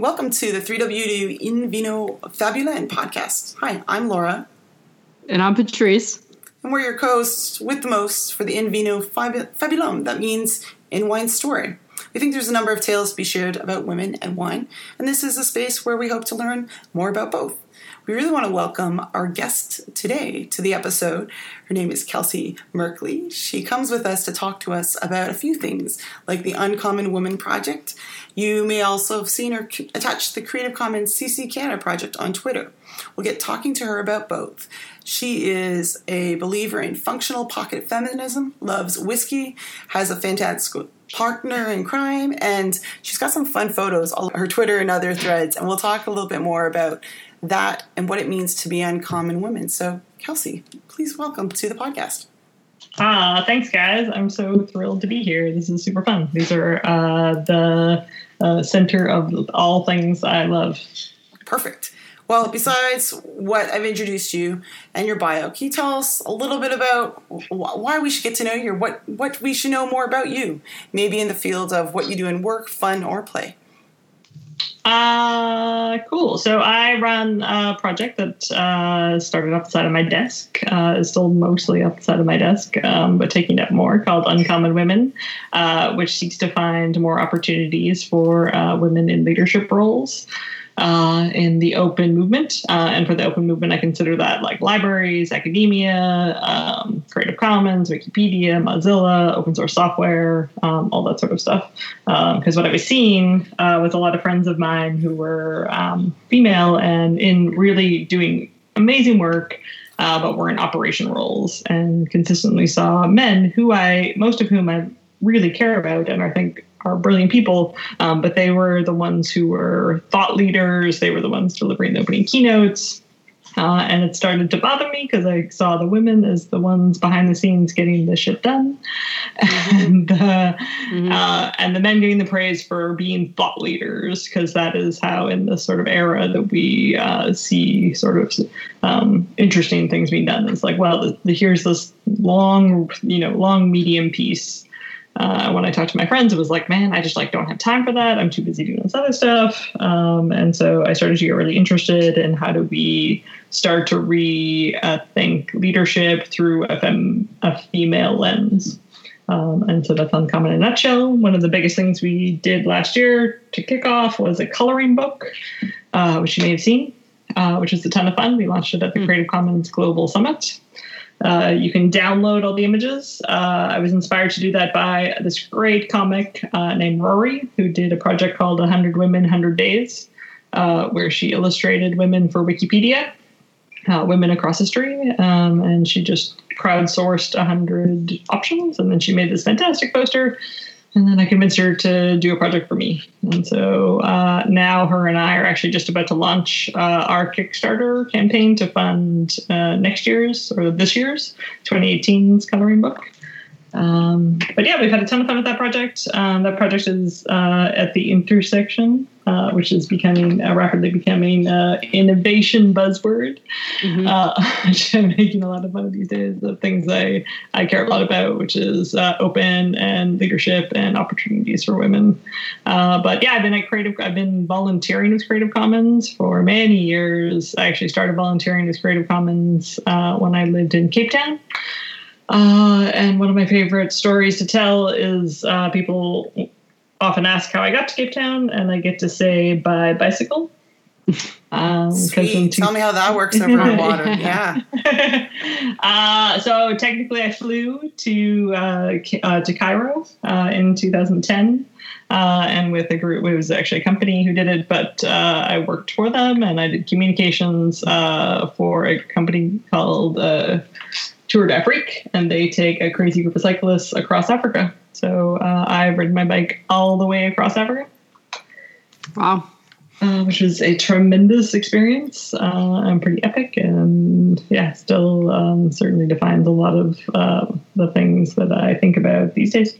welcome to the 3W2 In Vino Fabula podcast. Hi, I'm Laura. And I'm Patrice. And we're your co hosts with the most for the In Vino Fabulum. That means in wine story. We think there's a number of tales to be shared about women and wine, and this is a space where we hope to learn more about both. We really want to welcome our guest today to the episode. Her name is Kelsey Merkley. She comes with us to talk to us about a few things, like the Uncommon Woman Project. You may also have seen her attached to the Creative Commons CC Canada project on Twitter. We'll get talking to her about both. She is a believer in functional pocket feminism, loves whiskey, has a fantastic partner in crime, and she's got some fun photos on her Twitter and other threads. And we'll talk a little bit more about that and what it means to be uncommon women. So, Kelsey, please welcome to the podcast. Ah, thanks, guys. I'm so thrilled to be here. This is super fun. These are uh, the uh, center of all things I love. Perfect. Well, besides what I've introduced you and your bio, can you tell us a little bit about why we should get to know you, or what what we should know more about you? Maybe in the field of what you do in work, fun, or play. Uh, cool. So I run a project that uh, started off the side of my desk, uh, is still mostly off the side of my desk, um, but taking up more called Uncommon Women, uh, which seeks to find more opportunities for uh, women in leadership roles uh, in the open movement. Uh, and for the open movement, I consider that like libraries, academia, um, Creative Commons, Wikipedia, Mozilla, open source software, um, all that sort of stuff. Because um, what I was seeing uh, with a lot of friends of mine who were um, female and in really doing amazing work. Uh, but were in operation roles and consistently saw men who I, most of whom I really care about and I think are brilliant people, um, but they were the ones who were thought leaders. They were the ones delivering the opening keynotes. Uh, and it started to bother me because I saw the women as the ones behind the scenes getting the shit done, mm-hmm. and uh, mm-hmm. uh, and the men getting the praise for being thought leaders because that is how in this sort of era that we uh, see sort of um, interesting things being done. It's like, well, the, the, here's this long, you know, long medium piece uh, when I talked to my friends, it was like, man, I just like don't have time for that. I'm too busy doing this other stuff. Um, and so I started to get really interested in how do we start to rethink leadership through a, fem- a female lens. Um, and so that's Uncommon in a nutshell. One of the biggest things we did last year to kick off was a coloring book, uh, which you may have seen, uh, which was a ton of fun. We launched it at the hmm. Creative Commons Global Summit. Uh, you can download all the images. Uh, I was inspired to do that by this great comic uh, named Rory, who did a project called 100 Women, 100 Days, uh, where she illustrated women for Wikipedia, uh, women across history. Um, and she just crowdsourced 100 options, and then she made this fantastic poster and then I convinced her to do a project for me. And so uh, now her and I are actually just about to launch uh, our Kickstarter campaign to fund uh, next year's or this year's 2018's coloring book. Um, but yeah, we've had a ton of fun with that project. Um, that project is uh, at the intersection, uh, which is becoming uh, rapidly becoming uh, innovation buzzword, mm-hmm. Uh, which I'm making a lot of fun of these days. The things I I care a lot about, which is uh, open and leadership and opportunities for women. but yeah, I've been at Creative. I've been volunteering with Creative Commons for many years. I actually started volunteering with Creative Commons when I lived in Cape Town. Uh, and one of my favorite stories to tell is uh, people often ask how I got to Cape Town, and I get to say by bicycle. Um, Sweet. Tell me how that works over on water. Yeah. uh, so technically, I flew to uh, uh, to Cairo uh, in 2010. Uh, and with a group, it was actually a company who did it, but uh, I worked for them and I did communications for a company called Tour d'Afrique, and they take a crazy group of cyclists across Africa. So uh, I've ridden my bike all the way across Africa. Wow. Uh, which was a tremendous experience uh, and pretty epic, and yeah, still um, certainly defines a lot of uh, the things that I think about these days.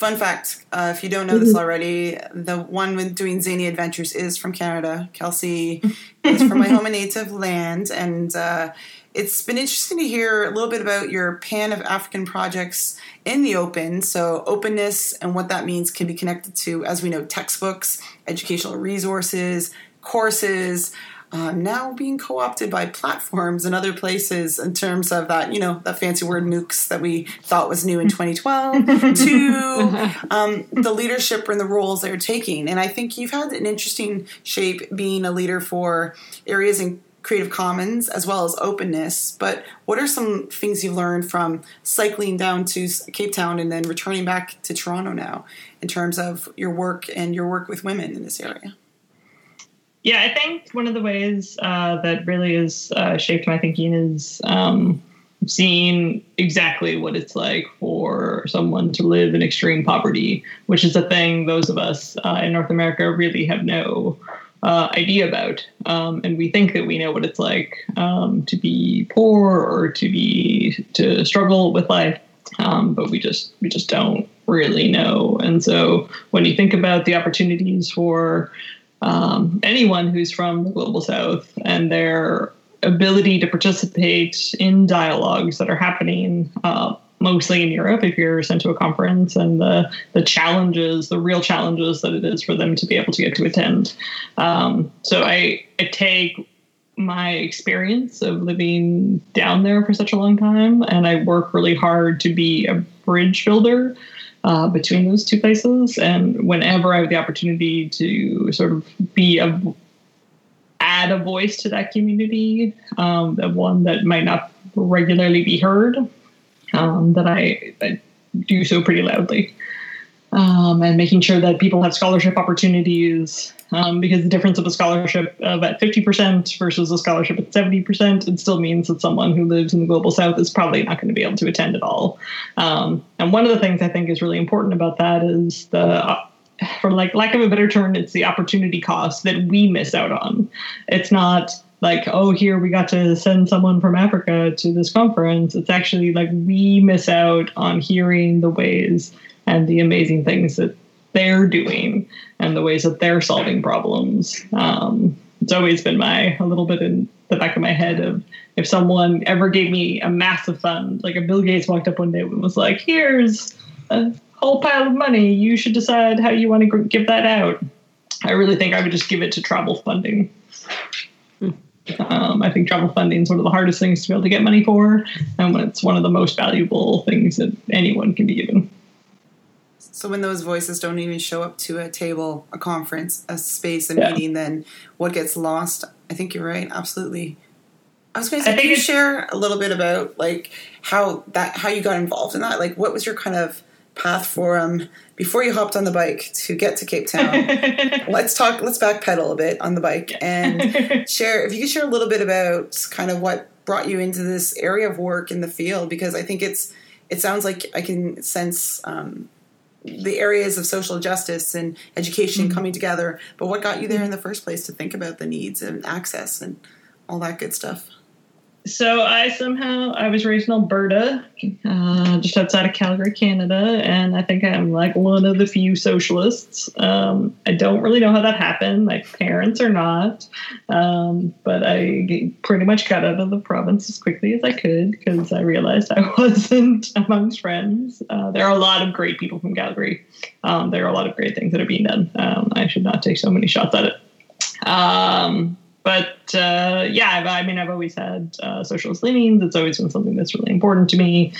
Fun fact uh, if you don't know this already, the one with doing Zany Adventures is from Canada. Kelsey is from my home and native land. And uh, it's been interesting to hear a little bit about your pan of African projects in the open. So, openness and what that means can be connected to, as we know, textbooks, educational resources, courses um, now being co-opted by platforms and other places in terms of that, you know, that fancy word MOOCs that we thought was new in 2012 to um, the leadership and the roles they're taking. And I think you've had an interesting shape being a leader for areas in Creative Commons as well as openness. But what are some things you've learned from cycling down to Cape Town and then returning back to Toronto now in terms of your work and your work with women in this area? Yeah, I think one of the ways uh, that really has uh, shaped my thinking is um, seeing exactly what it's like for someone to live in extreme poverty, which is a thing those of us uh, in North America really have no uh, idea about. Um, and we think that we know what it's like um, to be poor or to be to struggle with life. Um, but we just we just don't really know. And so when you think about the opportunities for um, anyone who's from the global south and their ability to participate in dialogues that are happening uh, mostly in Europe if you're sent to a conference and the the challenges, the real challenges that it is for them to be able to get to attend. Um, so I, I take my experience of living down there for such a long time and I work really hard to be a bridge builder uh, between those two places. And whenever I have the opportunity to sort of be a add a voice to that community, um, the one that might not regularly be heard, um, that I, I, do so pretty loudly. Um, and making sure that people have scholarship opportunities um, because the difference of a scholarship of at 50% versus a scholarship at 70% it still means that someone who lives in the global south is probably not going to be able to attend at all um, and one of the things i think is really important about that is the for like lack of a better term it's the opportunity cost that we miss out on it's not like oh here we got to send someone from africa to this conference it's actually like we miss out on hearing the ways and the amazing things that they're doing and the ways that they're solving problems. Um, it's always been my a little bit in the back of my head of if someone ever gave me a massive fund, like a Bill Gates walked up one day and was like, "Here's a whole pile of money. You should decide how you want to give that out." I really think I would just give it to travel funding. Um, I think travel funding is one of the hardest things to be able to get money for, and when it's one of the most valuable things that anyone can be given. So when those voices don't even show up to a table, a conference, a space, a yeah. meeting, then what gets lost? I think you're right. Absolutely. I was going to say, can you share a little bit about like how that how you got involved in that? Like, what was your kind of path for um before you hopped on the bike to get to Cape Town? let's talk. Let's backpedal a bit on the bike and share. If you could share a little bit about kind of what brought you into this area of work in the field, because I think it's it sounds like I can sense. Um, the areas of social justice and education mm-hmm. coming together. But what got you there in the first place to think about the needs and access and all that good stuff? So I somehow I was raised in Alberta, uh, just outside of Calgary, Canada, and I think I'm like one of the few socialists. Um, I don't really know how that happened. My parents are not, um, but I pretty much got out of the province as quickly as I could because I realized I wasn't amongst friends. Uh, there are a lot of great people from Calgary. Um, there are a lot of great things that are being done. Um, I should not take so many shots at it. Um, but uh, yeah, I mean, I've always had uh, socialist leanings. It's always been something that's really important to me,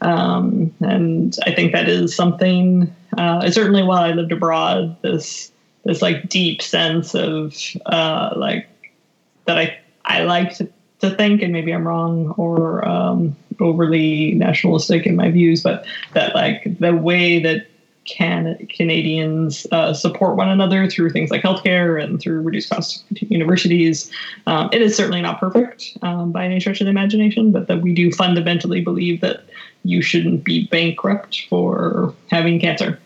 um, and I think that is something. Uh, certainly, while I lived abroad, this this like deep sense of uh, like that I I like to, to think, and maybe I'm wrong or um, overly nationalistic in my views, but that like the way that can Canadians uh, support one another through things like healthcare and through reduced cost universities. Um, it is certainly not perfect um, by any stretch of the imagination, but that we do fundamentally believe that you shouldn't be bankrupt for having cancer.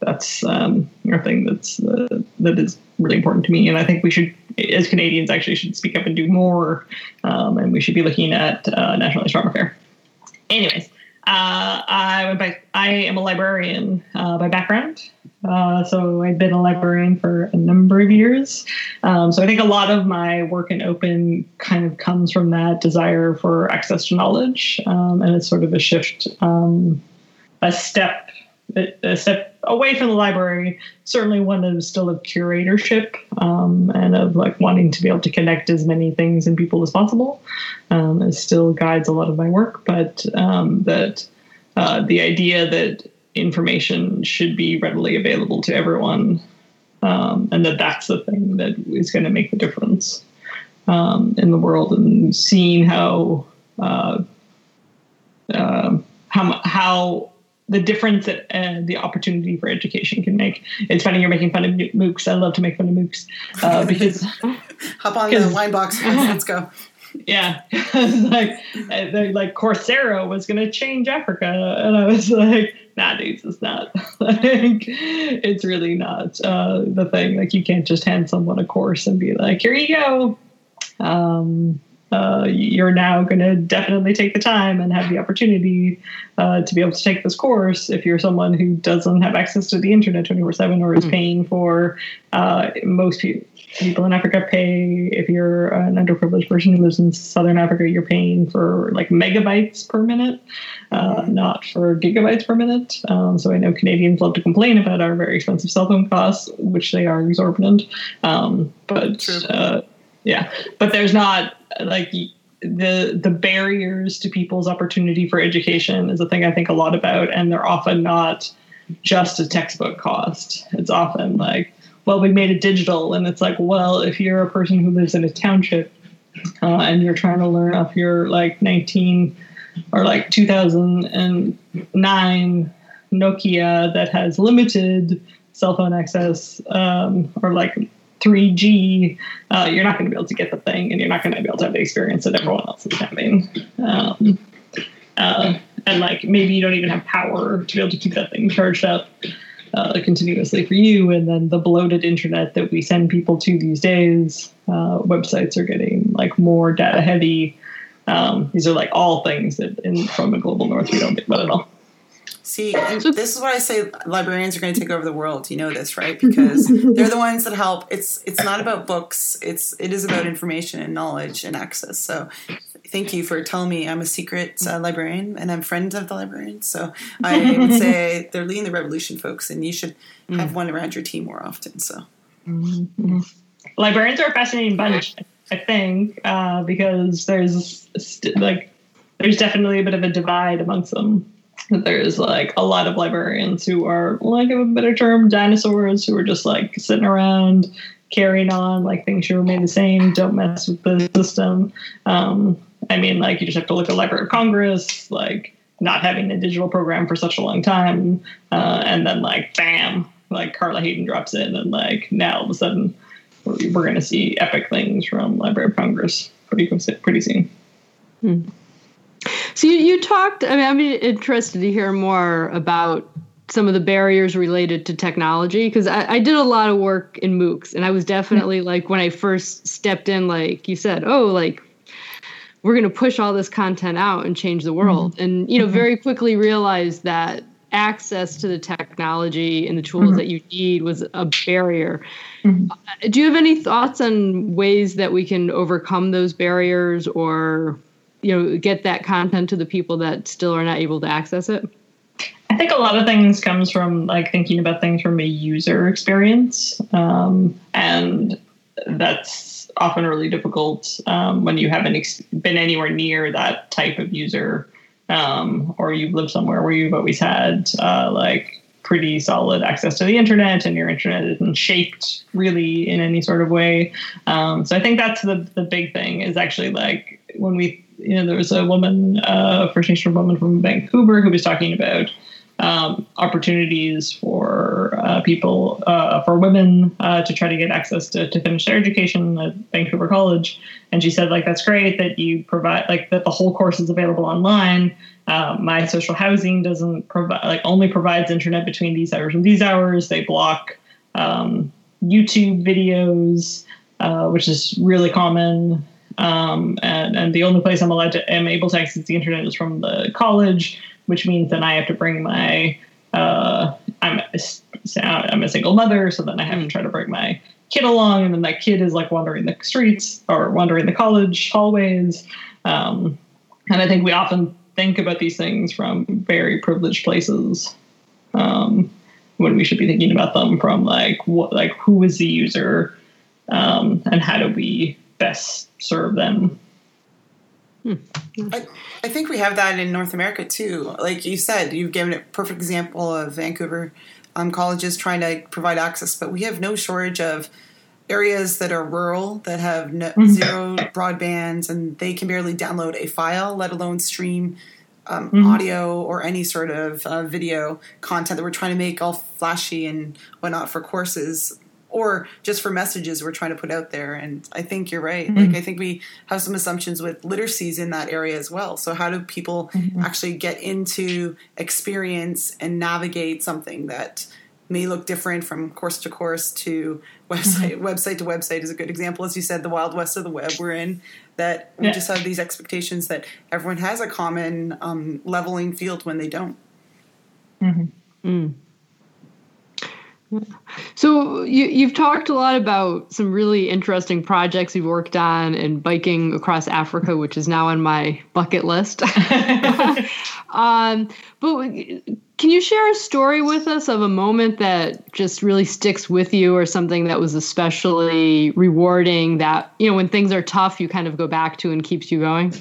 That's um, a thing that's uh, that is really important to me, and I think we should, as Canadians, actually should speak up and do more, um, and we should be looking at uh, nationalized pharmacare. Anyways, uh, I. I I am a librarian uh, by background. Uh, so I've been a librarian for a number of years. Um, so I think a lot of my work in open kind of comes from that desire for access to knowledge, um, and it's sort of a shift, um, a step, a step away from the library. Certainly one of still of curatorship um, and of like wanting to be able to connect as many things and people as possible. Um, it still guides a lot of my work, but um, that uh, the idea that information should be readily available to everyone, um, and that that's the thing that is going to make the difference um, in the world, and seeing how uh, uh, how how the difference that uh, the opportunity for education can make. It's funny you're making fun of MOOCs. I love to make fun of MOOCs uh, because hop on the wine box. Let's go. Yeah, like like Coursera was going to change Africa, and I was like, nah, dudes, it's not. like, it's really not uh, the thing. Like, you can't just hand someone a course and be like, here you go. Um, uh, you're now going to definitely take the time and have the opportunity uh, to be able to take this course if you're someone who doesn't have access to the internet 24 7 or is mm. paying for uh, most people in Africa pay if you're an underprivileged person who lives in southern Africa, you're paying for like megabytes per minute, uh, mm-hmm. not for gigabytes per minute. Um, so I know Canadians love to complain about our very expensive cell phone costs, which they are exorbitant. Um, but uh, yeah, but there's not like the the barriers to people's opportunity for education is a thing I think a lot about, and they're often not just a textbook cost. It's often like well, we made it digital. And it's like, well, if you're a person who lives in a township uh, and you're trying to learn off your like 19 or like 2009 Nokia that has limited cell phone access um, or like 3G, uh, you're not going to be able to get the thing and you're not going to be able to have the experience that everyone else is having. Um, uh, and like maybe you don't even have power to be able to keep that thing charged up uh, continuously for you. And then the bloated internet that we send people to these days, uh, websites are getting like more data heavy. Um, these are like all things that in from the global north we don't think about at all. See, this is what I say. Librarians are going to take over the world. You know this, right? Because they're the ones that help. It's it's not about books. It's it is about information and knowledge and access. So thank you for telling me I'm a secret uh, librarian and I'm friends of the librarians. So I would say they're leading the revolution, folks, and you should have mm. one around your team more often. So mm-hmm. librarians are a fascinating bunch, I think, uh, because there's st- like there's definitely a bit of a divide amongst them. There's like a lot of librarians who are, like of a better term, dinosaurs who are just like sitting around carrying on, like things should remain the same, don't mess with the system. Um, I mean, like you just have to look at Library of Congress, like not having a digital program for such a long time, uh, and then like bam, like Carla Hayden drops in, and like now all of a sudden we're, we're going to see epic things from Library of Congress pretty pretty soon. Hmm. So you, you talked. I mean, I'm interested to hear more about some of the barriers related to technology because I, I, did a lot of work in MOOCs, and I was definitely like when I first stepped in, like you said, oh, like we're going to push all this content out and change the world mm-hmm. and you know mm-hmm. very quickly realized that access to the technology and the tools mm-hmm. that you need was a barrier mm-hmm. uh, do you have any thoughts on ways that we can overcome those barriers or you know get that content to the people that still are not able to access it I think a lot of things comes from like thinking about things from a user experience, um, and that's often really difficult um, when you haven't ex- been anywhere near that type of user, um, or you've lived somewhere where you've always had uh, like pretty solid access to the internet, and your internet isn't shaped really in any sort of way. Um, so I think that's the the big thing is actually like when we you know there was a woman, uh, First Nation woman from Vancouver who was talking about um, opportunities for uh, people, uh, for women uh, to try to get access to, to finish their education at Vancouver College. And she said, like, that's great that you provide, like, that the whole course is available online. Uh, my social housing doesn't provide, like, only provides internet between these hours and these hours. They block um, YouTube videos, uh, which is really common. Um, and, and the only place I'm allowed to am able to access the internet is from the college, which means then I have to bring my uh, I'm a, I'm a single mother, so then I have to try to bring my kid along, and then that kid is like wandering the streets or wandering the college hallways. Um, and I think we often think about these things from very privileged places um, when we should be thinking about them from like what like who is the user um, and how do we best serve them. Hmm. I, I think we have that in North America too. Like you said, you've given a perfect example of Vancouver um, colleges trying to provide access, but we have no shortage of areas that are rural that have no, mm-hmm. zero broadbands and they can barely download a file, let alone stream um, mm-hmm. audio or any sort of uh, video content that we're trying to make all flashy and whatnot for courses or just for messages we're trying to put out there. And I think you're right. Mm-hmm. Like I think we have some assumptions with literacies in that area as well. So how do people mm-hmm. actually get into experience and navigate something that may look different from course to course to website mm-hmm. website to website is a good example as you said the wild west of the web we're in that we yeah. just have these expectations that everyone has a common um, leveling field when they don't mm-hmm. mm. So you, you've talked a lot about some really interesting projects you've worked on and biking across Africa, which is now on my bucket list. um, but can you share a story with us of a moment that just really sticks with you, or something that was especially rewarding? That you know, when things are tough, you kind of go back to and keeps you going.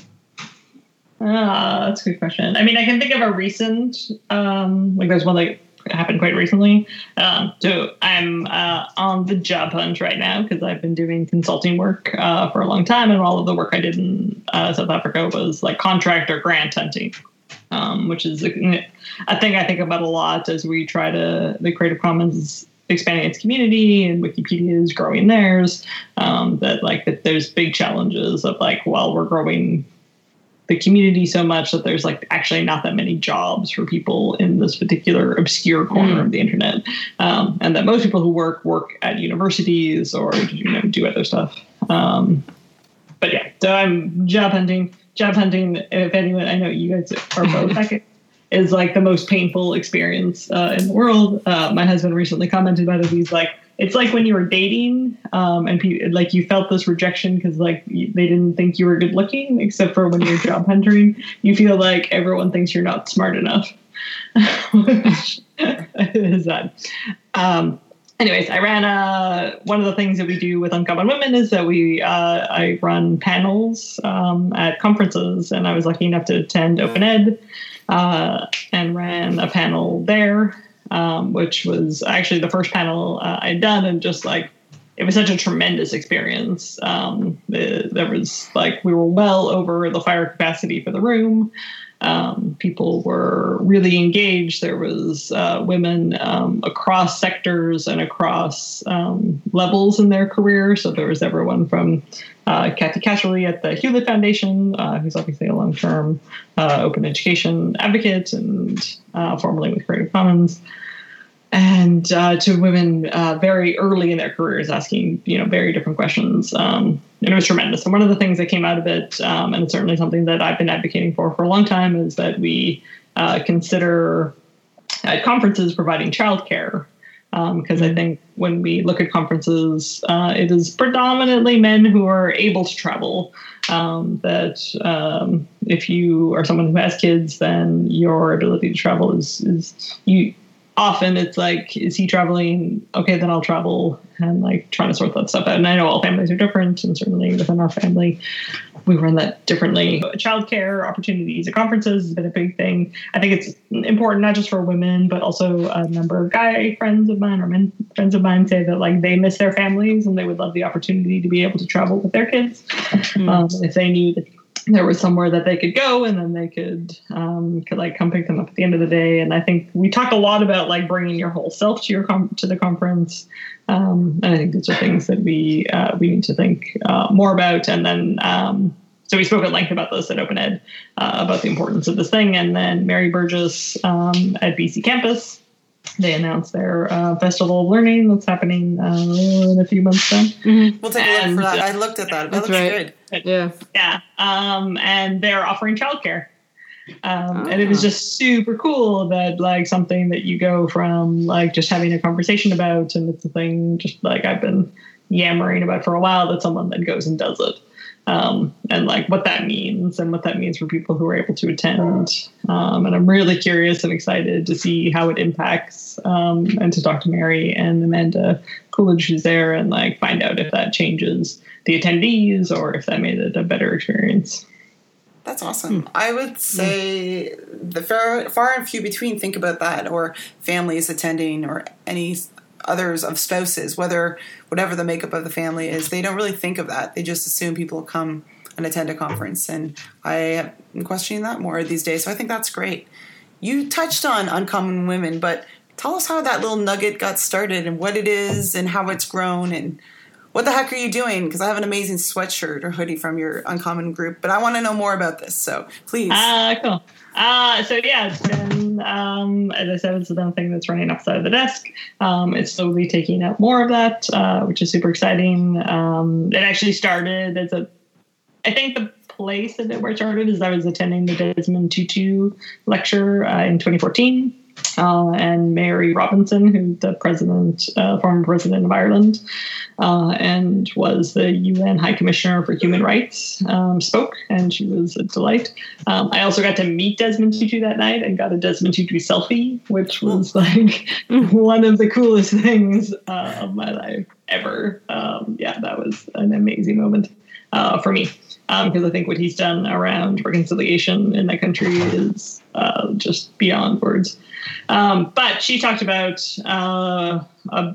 Ah, that's a good question. I mean, I can think of a recent, um, like there's one like happened quite recently. Um, so I'm uh, on the job hunt right now because I've been doing consulting work uh, for a long time, and all of the work I did in uh, South Africa was like contract or grant hunting, um, which is a, a, thing I think about a lot as we try to the Creative Commons is expanding its community and Wikipedia is growing theirs. Um, that like that there's big challenges of like while we're growing the community so much that there's like actually not that many jobs for people in this particular obscure corner mm. of the internet, um, and that most people who work work at universities or you know do other stuff. Um, but yeah, so I'm job hunting. Job hunting. If anyone, I know you guys are both. is like the most painful experience uh, in the world. Uh, my husband recently commented about it. He's like, it's like when you were dating um, and pe- like you felt this rejection because like they didn't think you were good looking except for when you're job hunting you feel like everyone thinks you're not smart enough. Is that um, anyways i ran a one of the things that we do with uncommon women is that we uh, i run panels um, at conferences and i was lucky enough to attend open ed uh, and ran a panel there um, which was actually the first panel uh, I'd done, and just like it was such a tremendous experience. Um, it, there was like we were well over the fire capacity for the room. Um, people were really engaged. There was uh, women um, across sectors and across um, levels in their career. So there was everyone from uh, Cathy Casserly at the Hewlett Foundation, uh, who's obviously a long-term uh, open education advocate and uh, formerly with Creative Commons and uh, to women uh, very early in their careers asking you know very different questions. Um, and it was tremendous. And one of the things that came out of it um, and it's certainly something that i've been advocating for for a long time is that we uh, consider at conferences providing childcare. Because um, I think when we look at conferences, uh, it is predominantly men who are able to travel. Um, that um, if you are someone who has kids, then your ability to travel is is you often it's like, is he traveling? Okay, then I'll travel and like trying to sort that stuff out. And I know all families are different, and certainly within our family, we run that differently. Childcare opportunities at conferences has been a big thing. I think it's important not just for women, but also a number of guy friends of mine or men friends of mine say that like they miss their families and they would love the opportunity to be able to travel with their kids. Mm-hmm. Um, if they knew that there was somewhere that they could go and then they could um, could like come pick them up at the end of the day. And i think we talk a lot about like bringing your whole self to your com- to the conference. Um, and i think these are things that we uh, we need to think uh, more about. And then um, so we spoke at length about this at open ed uh, about the importance of this thing. And then mary burgess um, at bc campus they announced their uh, festival of learning that's happening uh, in a few months then. Mm-hmm. We'll take and, a look for that. I looked at that. That looks right. good. Yeah. Yeah. Um, and they're offering childcare. Um, And it was just super cool that like something that you go from like just having a conversation about, and it's a thing just like I've been yammering about for a while, that someone then goes and does it. Um, and like what that means and what that means for people who are able to attend. Um, and I'm really curious and excited to see how it impacts um, and to talk to Mary and Amanda Coolidge who's there and like find out if that changes the attendees or if that made it a better experience. That's awesome. I would say the far, far and few between think about that, or families attending, or any others of spouses, whether whatever the makeup of the family is, they don't really think of that. They just assume people come and attend a conference, and I am questioning that more these days. So I think that's great. You touched on uncommon women, but tell us how that little nugget got started and what it is and how it's grown and what the heck are you doing? Because I have an amazing sweatshirt or hoodie from your Uncommon group, but I want to know more about this. So please. Ah, uh, cool. Uh, so yeah, it's been, um, as I said, it's another thing that's running outside of the desk. Um, it's slowly taking up more of that, uh, which is super exciting. Um, it actually started as a, I think the place that it started is I was attending the Desmond Tutu lecture uh, in 2014 uh, and Mary Robinson, who's the president, uh, former president of Ireland, uh, and was the UN High Commissioner for Human Rights, um, spoke, and she was a delight. Um, I also got to meet Desmond Tutu that night and got a Desmond Tutu selfie, which was like one of the coolest things uh, of my life ever. Um, yeah, that was an amazing moment uh, for me because um, I think what he's done around reconciliation in that country is uh, just beyond words. Um, but she talked about uh, a,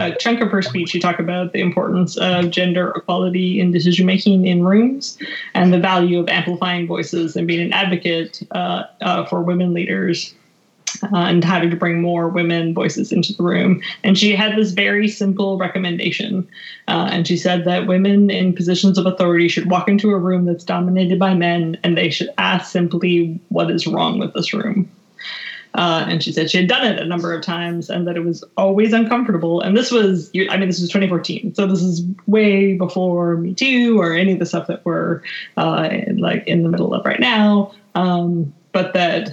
a, chunk of her speech. She talked about the importance of gender equality in decision making in rooms and the value of amplifying voices and being an advocate uh, uh, for women leaders. Uh, and how to bring more women voices into the room. And she had this very simple recommendation. Uh, and she said that women in positions of authority should walk into a room that's dominated by men and they should ask simply, What is wrong with this room? Uh, and she said she had done it a number of times and that it was always uncomfortable. And this was, I mean, this was 2014. So this is way before Me Too or any of the stuff that we're uh, like in the middle of right now. Um, but that,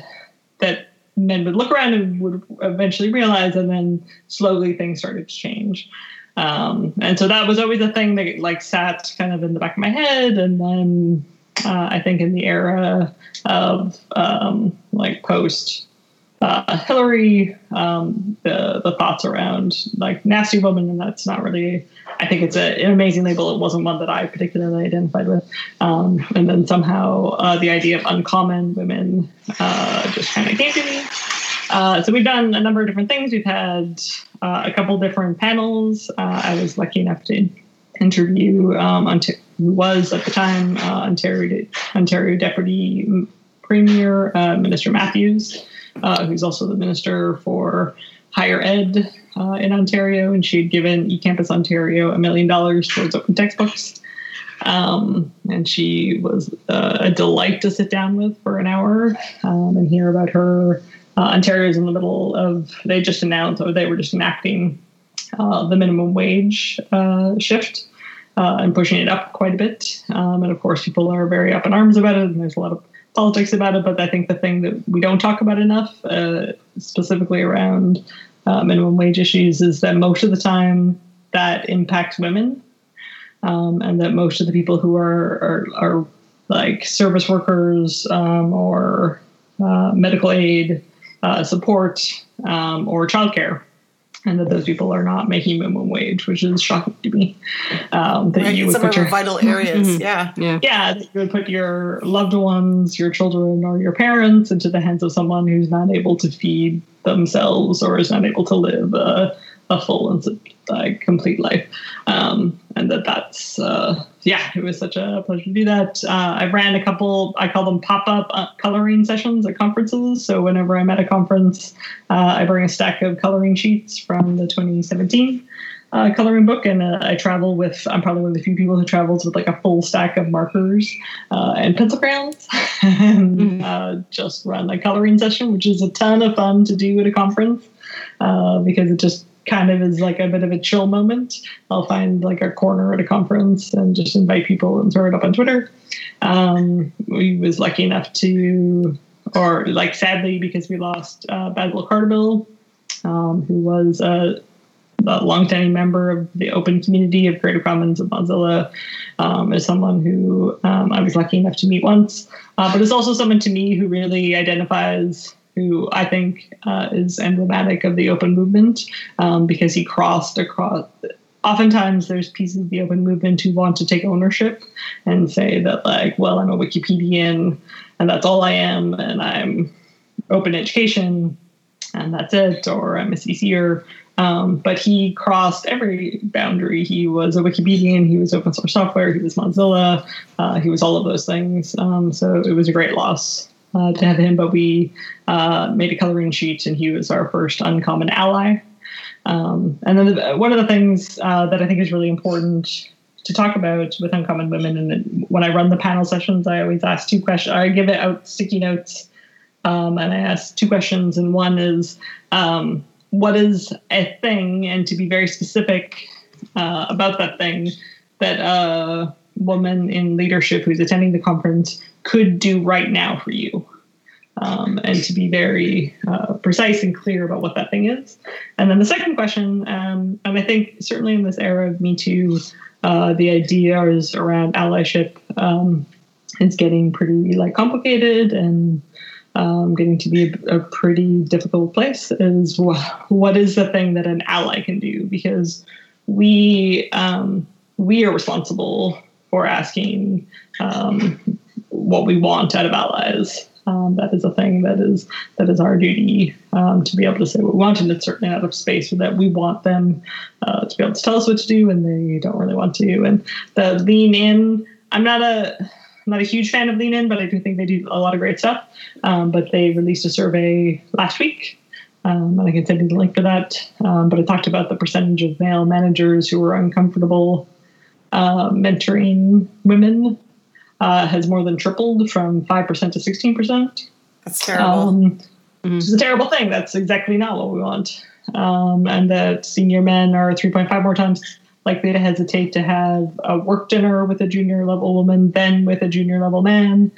that men would look around and would eventually realize, and then slowly things started to change. Um, and so that was always a thing that like sat kind of in the back of my head. And then uh, I think in the era of um, like post uh, Hillary, um, the the thoughts around like nasty woman, and that's not really. I think it's a, an amazing label. It wasn't one that I particularly identified with. Um, and then somehow uh, the idea of uncommon women uh, just kind of came to me. Uh, so we've done a number of different things. We've had uh, a couple different panels. Uh, I was lucky enough to interview um, who was at the time Ontario Ontario Deputy Premier Minister Matthews uh, who's also the minister for higher ed uh, in Ontario, and she had given eCampus Ontario a million dollars towards open textbooks. Um, and she was uh, a delight to sit down with for an hour um, and hear about her. Uh, Ontario's in the middle of, they just announced, or they were just enacting uh, the minimum wage uh, shift. Uh, and pushing it up quite a bit. Um, and of course, people are very up in arms about it, and there's a lot of politics about it, but I think the thing that we don't talk about enough, uh, specifically around uh, minimum wage issues, is that most of the time that impacts women, um, and that most of the people who are are, are like service workers um, or uh, medical aid uh, support um, or childcare and that those people are not making minimum wage, which is shocking to me. Um, that right, you would some put your vital areas, mm-hmm. yeah, yeah, yeah, that you would put your loved ones, your children, or your parents into the hands of someone who's not able to feed themselves or is not able to live a, a full and uh, complete life. Um, and that that's uh, yeah, it was such a pleasure to do that. Uh, I ran a couple, I call them pop up uh, coloring sessions at conferences. So whenever I'm at a conference, uh, I bring a stack of coloring sheets from the 2017 uh, coloring book, and uh, I travel with. I'm probably one of the few people who travels with like a full stack of markers uh, and pencil crayons, and mm-hmm. just run a coloring session, which is a ton of fun to do at a conference because it just kind of is like a bit of a chill moment. I'll find like a corner at a conference and just invite people and throw it up on Twitter. Um, we was lucky enough to, or like sadly because we lost uh, Bassel Khartabil, um, who was a, a longstanding member of the open community of Creative Commons of Mozilla, um, is someone who um, I was lucky enough to meet once, uh, but is also someone to me who really identifies who I think uh, is emblematic of the open movement um, because he crossed across. Oftentimes, there's pieces of the open movement who want to take ownership and say that, like, well, I'm a Wikipedian and that's all I am, and I'm open education and that's it, or I'm a CCer. Um, but he crossed every boundary. He was a Wikipedian, he was open source software, he was Mozilla, uh, he was all of those things. Um, so it was a great loss uh, to have him, but we uh, made a coloring sheet and he was our first uncommon ally. Um, and then the, one of the things uh, that I think is really important to talk about with uncommon women, and when I run the panel sessions, I always ask two questions. I give it out sticky notes, um, and I ask two questions. And one is, um, what is a thing, and to be very specific uh, about that thing that a woman in leadership who's attending the conference could do right now for you. Um, and to be very uh, precise and clear about what that thing is. And then the second question, um, and I think certainly in this era of Me Too, uh, the ideas around allyship um, is getting pretty like complicated and um, getting to be a, a, pretty difficult place. Is wh- what is the thing that an ally can do? Because we um, we are responsible for asking um, what we want out of allies. Um, that is a thing that is that is our duty um, to be able to say what we want, and it's certainly out of space that we want them uh, to be able to tell us what to do, and they don't really want to. And the lean in, I'm not a I'm not a huge fan of lean in, but I do think they do a lot of great stuff. Um, but they released a survey last week, um, and I can send you the link for that. Um, but it talked about the percentage of male managers who were uncomfortable uh, mentoring women uh, has more than tripled from 5% to 16%. That's terrible. Um, mm-hmm. Which is a terrible thing. That's exactly not what we want. Um, and that senior men are 3.5 more times likely to hesitate to have a work dinner with a junior level woman than with a junior level man.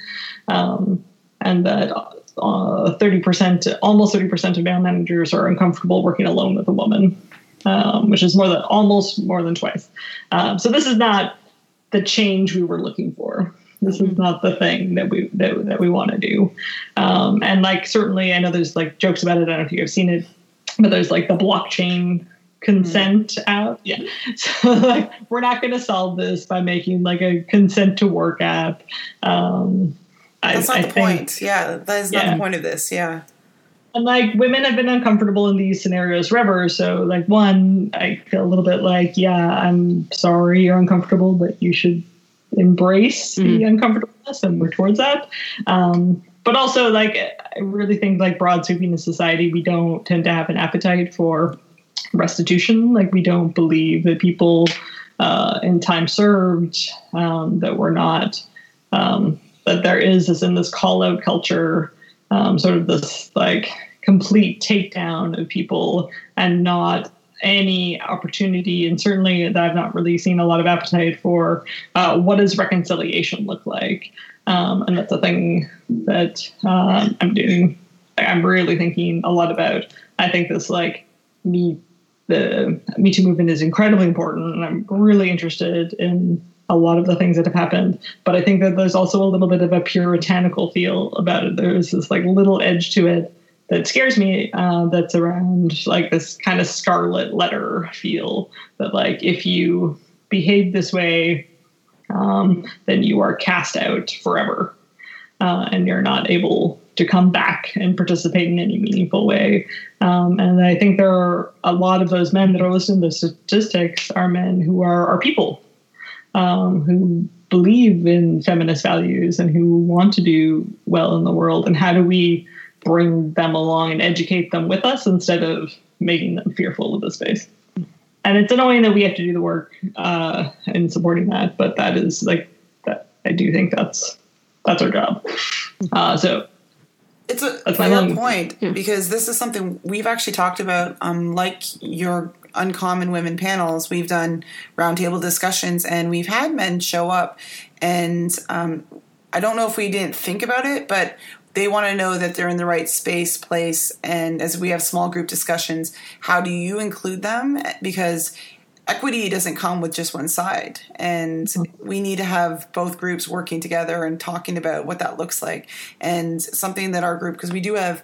Um, and that uh, 30%, almost 30% of male managers are uncomfortable working alone with a woman, um, which is more than almost more than twice. Um, so this is not the change we were looking for. This is mm-hmm. not the thing that we that, that we want to do. Um, and like certainly, I know there's like jokes about it. I don't know if you've seen it, but there's like the blockchain consent mm. app. Yeah. So like we're not going to solve this by making like a consent to work app. Um, That's I, not I the think, point. Yeah, that is not the point of this. Yeah. And like women have been uncomfortable in these scenarios forever. So like one, I feel a little bit like, yeah, I'm sorry you're uncomfortable, but you should embrace mm-hmm. the uncomfortableness and work towards that. Um, but also, like, I really think, like, broad sweeping in society, we don't tend to have an appetite for restitution. Like, we don't believe that people uh, in time served um, that we're not um, that there is this in this call out culture, um, sort of this like complete takedown of people and not any opportunity, and certainly that I've not really seen a lot of appetite for uh, what does reconciliation look like. Um, and that's a thing that um, I'm doing. I'm really thinking a lot about. I think this like me, the Me Too movement is incredibly important, and I'm really interested in a lot of the things that have happened. But I think that there's also a little bit of a puritanical feel about it. There's this like little edge to it that scares me uh, that's around like this kind of scarlet letter feel that like if you behave this way um, then you are cast out forever uh, and you're not able to come back and participate in any meaningful way. Um, and i think there are a lot of those men that are listening to the statistics are men who are, are people um, who believe in feminist values and who want to do well in the world. And how do we bring them along and educate them with us instead of making them fearful of the space. And it's annoying that we have to do the work uh, in supporting that, but that is like that. I do think that's that's our job. Uh, so It's a That's my fair long- point because this is something we've actually talked about. Um, like your uncommon women panels, we've done roundtable discussions, and we've had men show up, and um, I don't know if we didn't think about it, but they want to know that they're in the right space, place, and as we have small group discussions, how do you include them? Because equity doesn't come with just one side and we need to have both groups working together and talking about what that looks like. And something that our group because we do have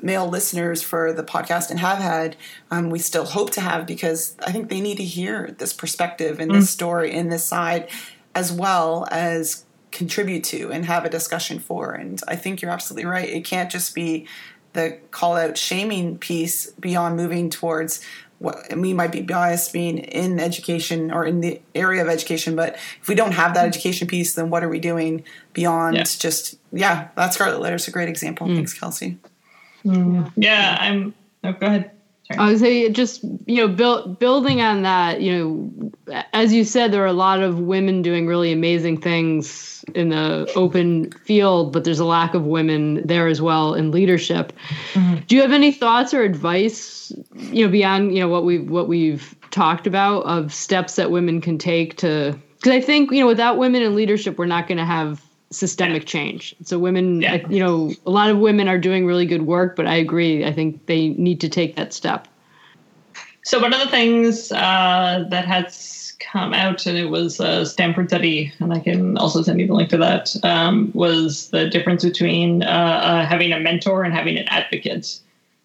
male listeners for the podcast and have had um, we still hope to have because i think they need to hear this perspective and this story and this side as well as contribute to and have a discussion for and i think you're absolutely right it can't just be the call out shaming piece beyond moving towards what we might be biased being in education or in the area of education, but if we don't have that education piece, then what are we doing beyond Yeah. just yeah, that Scarlet letter is a great example. Mm. Thanks, Kelsey. Mm. Yeah, I'm. Oh, go ahead. I would say just you know build, building on that you know as you said there are a lot of women doing really amazing things in the open field but there's a lack of women there as well in leadership. Mm-hmm. Do you have any thoughts or advice you know beyond you know what we've what we've talked about of steps that women can take to because I think you know without women in leadership we're not going to have systemic change. So women Yeah. I- you know a lot of women are doing really good work but I agree I think they need to take that step. So one of the things uh, that has come out, and it was a Stanford study, and I can also send you the link to that, um, was the difference between uh, uh, having a mentor and having an advocate,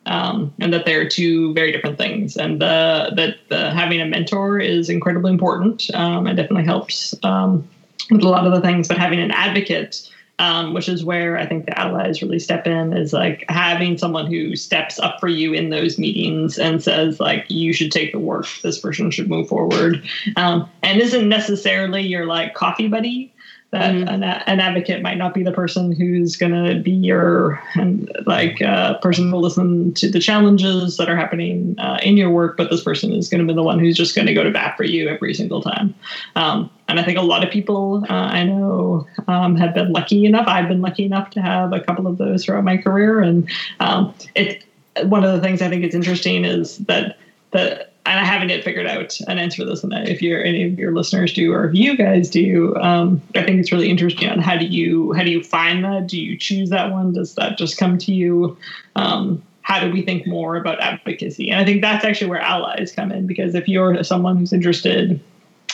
um, and that they're two very different things, and uh, that uh, having a mentor is incredibly important um, and definitely helps um, with a lot of the things, but having an advocate um, which is where I think the allies really step in, is like having someone who steps up for you in those meetings and says, like, you should take the work, this person should move forward, um, and isn't necessarily your like coffee buddy. That an, an advocate might not be the person who's going to be your and like uh, person who listen to the challenges that are happening uh, in your work, but this person is going to be the one who's just going to go to bat for you every single time. Um, and I think a lot of people uh, I know um, have been lucky enough. I've been lucky enough to have a couple of those throughout my career, and um, it. One of the things I think is interesting is that that, and I haven't yet figured out an answer to this. And if you're any of your listeners do, or if you guys do, um, I think it's really interesting on how do you how do you find that? Do you choose that one? Does that just come to you? Um, how do we think more about advocacy? And I think that's actually where allies come in because if you're someone who's interested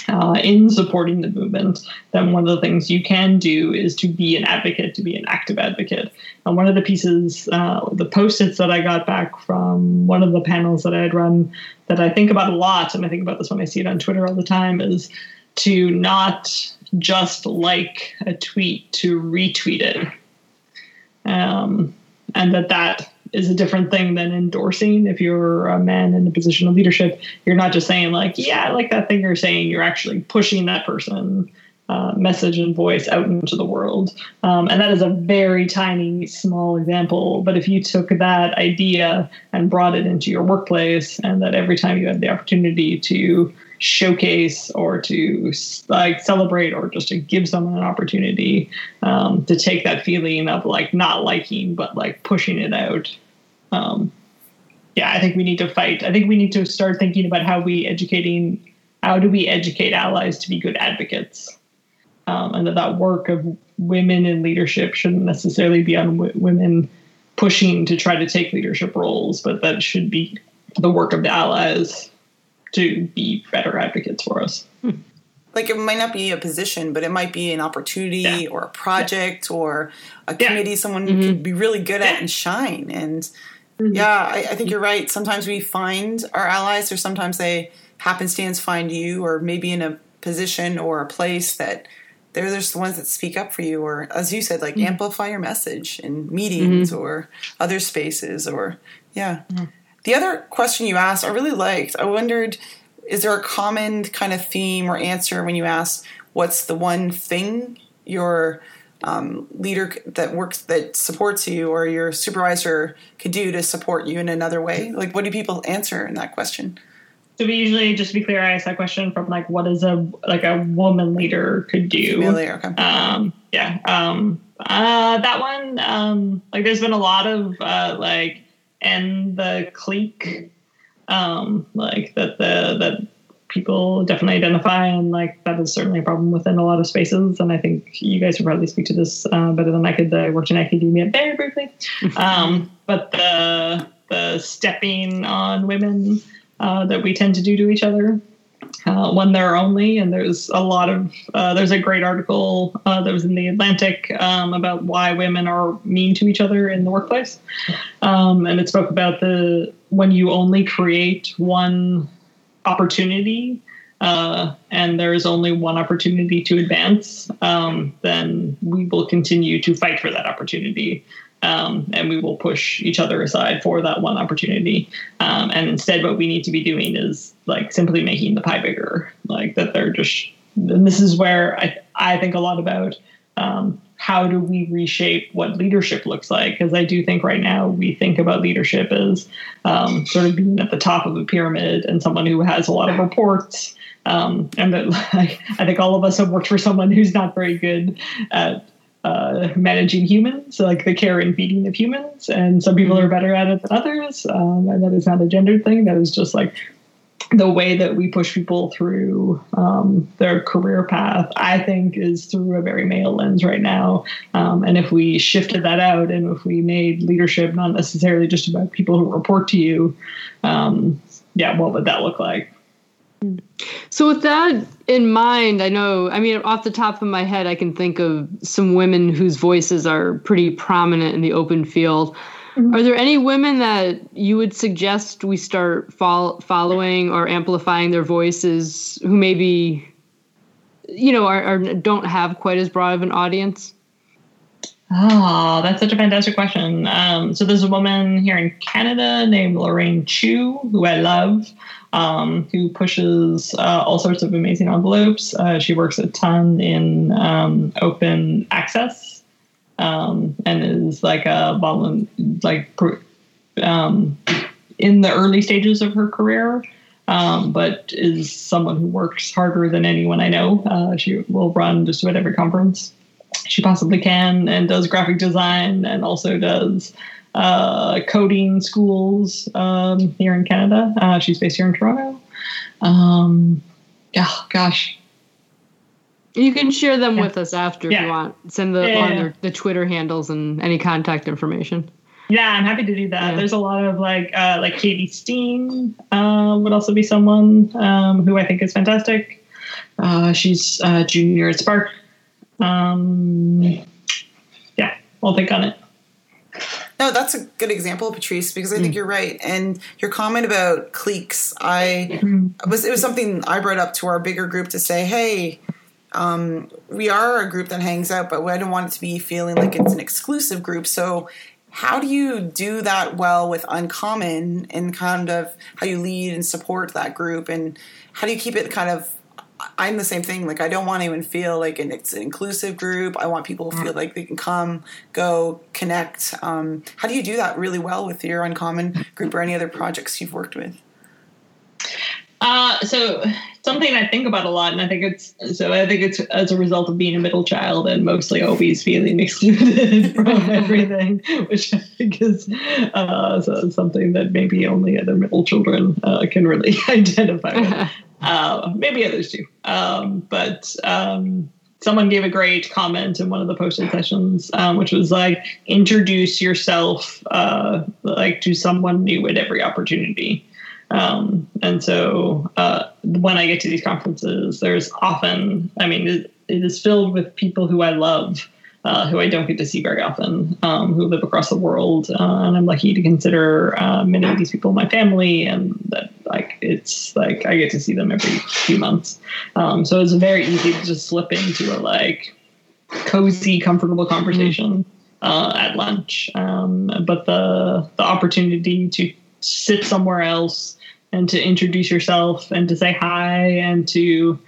uh, in supporting the movement, then one of the things you can do is to be an advocate, to be an active advocate. And one of the pieces, uh, the post-its that I got back from one of the panels that I had run, that I think about a lot, and I think about this when I see it on Twitter all the time, is to not just like a tweet, to retweet it, um, and that that is a different thing than endorsing. If you're a man in a position of leadership, you're not just saying like, "Yeah, I like that thing you're saying." You're actually pushing that person uh, message and voice out into the world. Um, and that is a very tiny, small example. But if you took that idea and brought it into your workplace, and that every time you had the opportunity to showcase or to like celebrate or just to give someone an opportunity um, to take that feeling of like not liking but like pushing it out um, yeah i think we need to fight. I think we need to start thinking about how we educating how do we educate allies to be good advocates? Um, and that that work of women in leadership shouldn't necessarily be on w- women pushing to try to take leadership roles but that should be the work of the allies to be better advocates for us. Like it might not be a position, but it might be an opportunity Yeah. or a project or a Yeah. committee someone could be really good at and shine. And Mm-hmm. yeah, I, I think you're right. Sometimes we find our allies, or sometimes they happenstance find you, or maybe in a position or a place that they're just the ones that speak up for you, or as you said, like mm-hmm. amplify your message in meetings mm-hmm. or other spaces, or yeah. The other question you asked, I really liked. I wondered, is there a common kind of theme or answer when you ask, what's the one thing your um, leader that works that supports you or your supervisor could do to support you in another way? Like, what do people answer in that question? so we usually just to be clear i ask that question from like what is a like a woman leader could do Familiar, okay. um, yeah um, uh, that one, um, like, there's been a lot of uh, like, and the clique, um, like that the that people definitely identify, and like that is certainly a problem within a lot of spaces. And I think you guys would probably speak to this uh, better than I could. I worked in academia very briefly, um, but the the stepping on women uh, that we tend to do to each other uh, when they're only. And there's a lot of uh, there's a great article uh, that was in the Atlantic um, about why women are mean to each other in the workplace, um, and it spoke about the when you only create one opportunity. Uh, and there is only one opportunity to advance, um, then we will continue to fight for that opportunity um, and we will push each other aside for that one opportunity. Um, and instead, what we need to be doing is like simply making the pie bigger. Like that, they're just. And this is where I I think a lot about um, how do we reshape what leadership looks like? Because I do think right now we think about leadership as um, sort of being at the top of a pyramid and someone who has a lot of reports. Um, and that like, I think all of us have worked for someone who's not very good at uh, managing humans, like the care and feeding of humans. And some people are better at it than others. Um, and that is not a gendered thing. That is just like the way that we push people through um, their career path, I think, is through a very male lens right now. Um, and if we shifted that out and if we made leadership not necessarily just about people who report to you, um, yeah, what would that look like? So, with that in mind, I know, I mean, off the top of my head, I can think of some women whose voices are pretty prominent in the open field. Mm-hmm. Are there any women that you would suggest we start fol- following or amplifying their voices who maybe, you know, are, are don't have quite as broad of an audience? Oh, that's such a fantastic question. Um, so there's a woman here in Canada named Lorraine Chu, who I love um, who pushes uh, all sorts of amazing envelopes. Uh, she works a ton in um, open access um, and is like a like um, in the early stages of her career. Um, but is someone who works harder than anyone I know. Uh, she will run just about every conference she possibly can and does graphic design and also does uh, coding schools um, here in Canada. Uh, she's based here in Toronto. Um, yeah, gosh. You can share them yeah. with us after yeah. if you want. Send the, yeah, on their, the Twitter handles and any contact information. Yeah, I'm happy to do that. There's a lot of like uh, like Katie Steen uh, would also be someone um, who I think is fantastic. Uh, she's uh, junior at SPARC. Um, yeah, I'll think on it. No, that's a good example, Patrice, because I think mm. you're right. And your comment about cliques, I mm. was it was something I brought up to our bigger group to say, hey, um, we are a group that hangs out, but I don't want it to be feeling like it's an exclusive group. So how do you do that well with uncommon and kind of how you lead and support that group and how do you keep it kind of I'm the same thing. Like I don't want to even feel like an, it's an inclusive group. I want people to feel mm. like they can come, go, connect. Um, how do you do that really well with your Uncommon group or any other projects you've worked with? Uh, so something I think about a lot, and I think it's so. I think it's as a result of being a middle child and mostly always feeling excluded from everything, which I think is uh, so something that maybe only other middle children uh, can really identify with. Uh, maybe others too. Um, but um, someone gave a great comment in one of the posted sessions, um, which was like, introduce yourself uh, like to someone new at every opportunity. Um, and so uh, when I get to these conferences, there's often, I mean, it, it is filled with people who I love uh, who I don't get to see very often, um, who live across the world, uh, and I'm lucky to consider uh, many of these people my family, and that like it's like I get to see them every few months. Um, so it's very easy to just slip into a like cozy, comfortable conversation uh, at lunch. Um, but the the opportunity to sit somewhere else and to introduce yourself and to say hi and to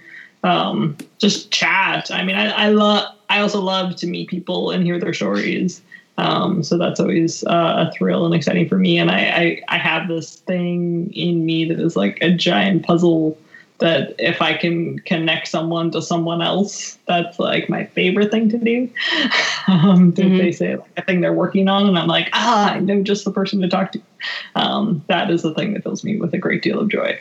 um, just chat. I mean, I, I love I also love to meet people and hear their stories. Um, so that's always uh, a thrill and exciting for me. And I, I, I, have this thing in me that is like a giant puzzle that if I can connect someone to someone else, that's like my favorite thing to do. um, mm-hmm. They say like, a thing they're working on, and I'm like, ah, I know just the person to talk to. Um, that is the thing that fills me with a great deal of joy.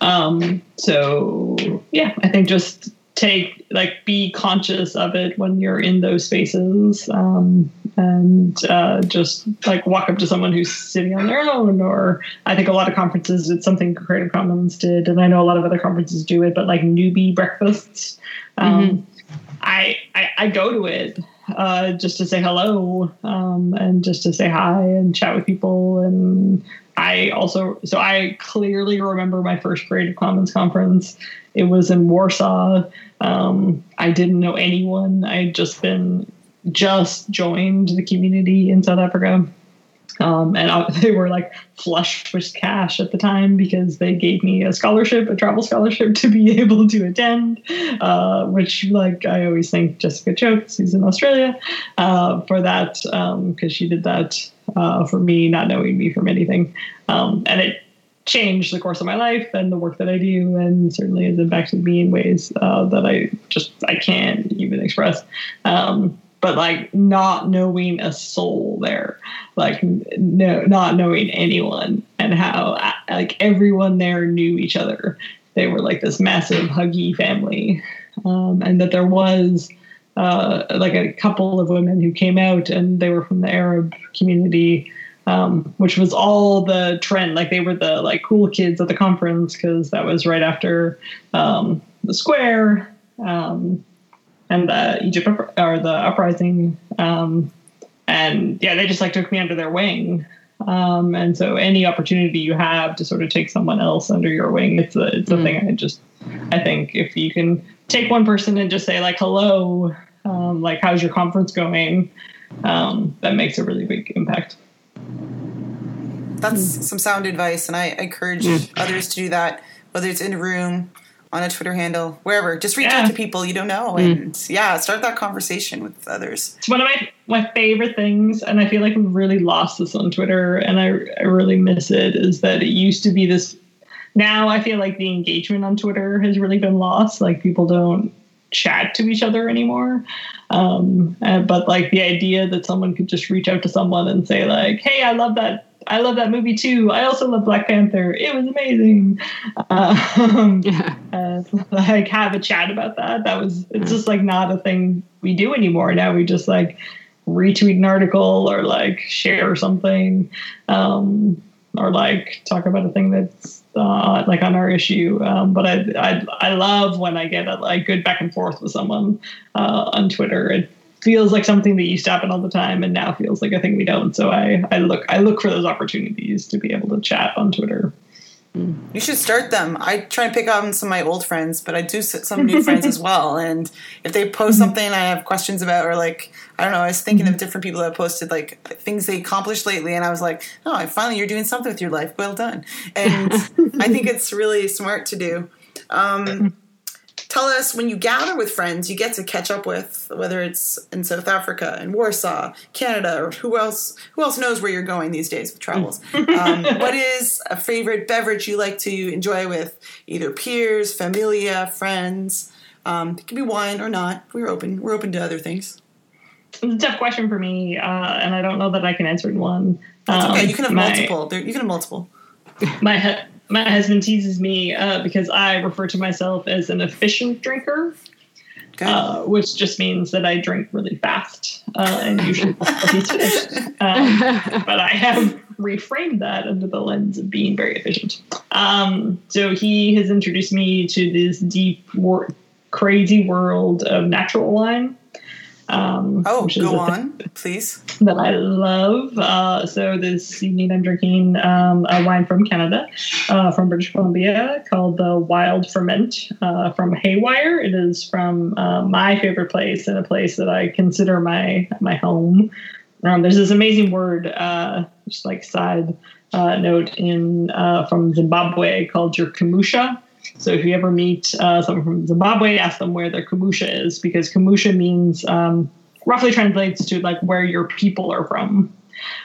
Um, so yeah, I think just take like be conscious of it when you're in those spaces um, and uh, just like walk up to someone who's sitting on their own or i think a lot of conferences it's something creative commons did and i know a lot of other conferences do it but like newbie breakfasts um, mm-hmm. I, I, I go to it uh, just to say hello um, and just to say hi and chat with people and I also so I clearly remember my first Creative Commons conference. It was in Warsaw. Um, I didn't know anyone. I had just been just joined the community in South Africa. Um, and I, they were like flush with cash at the time because they gave me a scholarship, a travel scholarship to be able to attend, uh, which like I always thank Jessica Choke, who's in Australia, uh, for that because um, she did that uh, for me, not knowing me from anything, um, and it changed the course of my life and the work that I do, and certainly has impacted me in ways uh, that I just I can't even express. But like not knowing a soul there, like no, not knowing anyone, and how like everyone there knew each other. They were like this massive huggy family, um, and that there was uh, like a couple of women who came out, and they were from the Arab community. Um, which was all the trend. Like they were the like cool kids at the conference because that was right after um, the square. Um, and the Egypt or the uprising. Um, and yeah, they just like took me under their wing. Um, and so any opportunity you have to sort of take someone else under your wing, it's a it's a mm. thing. I just I think if you can take one person and just say like hello, um, like how's your conference going, um, that makes a really big impact. That's some sound advice, and I, I encourage mm. others to do that, whether it's in a room on a Twitter handle, wherever. Just reach yeah. out to people you don't know, mm. and mm. yeah, start that conversation with others. It's one of my my favorite things, and I feel like we've really lost this on Twitter, and I I really miss it. Is that it used to be this. Now I feel like the engagement on Twitter has really been lost. Like people don't chat to each other anymore. Um, but like the idea that someone could just reach out to someone and say like, "Hey, I love that I love that movie too. I also love Black Panther. It was amazing. Um, yeah. Uh, like have a chat about that. That was it's just like not a thing we do anymore. Now we just like retweet an article or like share something, um, or like talk about a thing that's uh, like on our issue. Um, but I, I I love when I get a like good back and forth with someone uh, on Twitter. It feels like something that used to happen all the time and now feels like a thing we don't. So I, I look I look for those opportunities to be able to chat on Twitter. You should start them. I try and pick on some of my old friends, but I do some new friends as well. And if they post something I have questions about, or like I don't know, I was thinking of different people that posted like things they accomplished lately, and I was like, oh, finally you're doing something with your life. Well done. And I think it's really smart to do. Um, tell us when you gather with friends you get to catch up with whether it's in south africa in warsaw canada or who else who else knows where you're going these days with travels. Um, what is a favorite beverage you like to enjoy with either peers familia friends? Um, it can be wine or not. We're open we're open to other things. It's a tough question for me uh, and i don't know that i can answer in one. That's okay. Um, you can have my, multiple. There, you can have multiple. My my husband teases me uh, because I refer to myself as an efficient drinker, uh, which just means that I drink really fast uh, and usually finished. Um, but I have reframed that under the lens of being very efficient. Um, so he has introduced me to this deep, war- crazy world of natural wine. Um, oh, go on, please. That I love. Uh, so this evening I'm drinking um, a wine from Canada, uh, from British Columbia, called the Wild Ferment uh, from Haywire. It is from uh, my favorite place and a place that I consider my my home. Um, there's this amazing word, uh, just like side uh, note in from Zimbabwe called your kamusha so if you ever meet uh, someone from Zimbabwe, ask them where their kamusha is because kamusha means um, roughly translates to like where your people are from.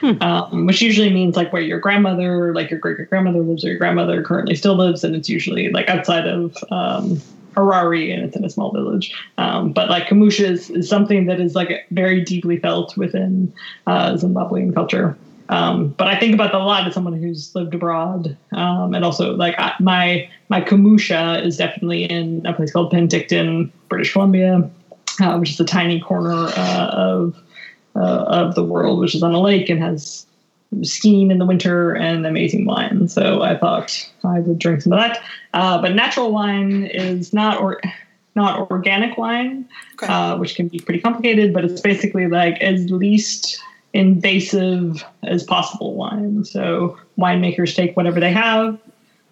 hmm. um, which usually means like where your grandmother, like your great great grandmother lives, or your grandmother currently still lives, and it's usually like outside of um, Harare, and it's in a small village. Um, but like Kamusha is, is, something that is like very deeply felt within uh, Zimbabwean culture. Um, but I think about that a lot as someone who's lived abroad, um, and also like I, my my kamusha is definitely in a place called Penticton, British Columbia, uh, which is a tiny corner uh, of uh, of the world, which is on a lake and has skiing in the winter and amazing wine. So I thought I would drink some of that. Uh, but natural wine is not or not organic wine, okay. Uh, which can be pretty complicated. But it's basically like as least invasive as possible wine. So winemakers take whatever they have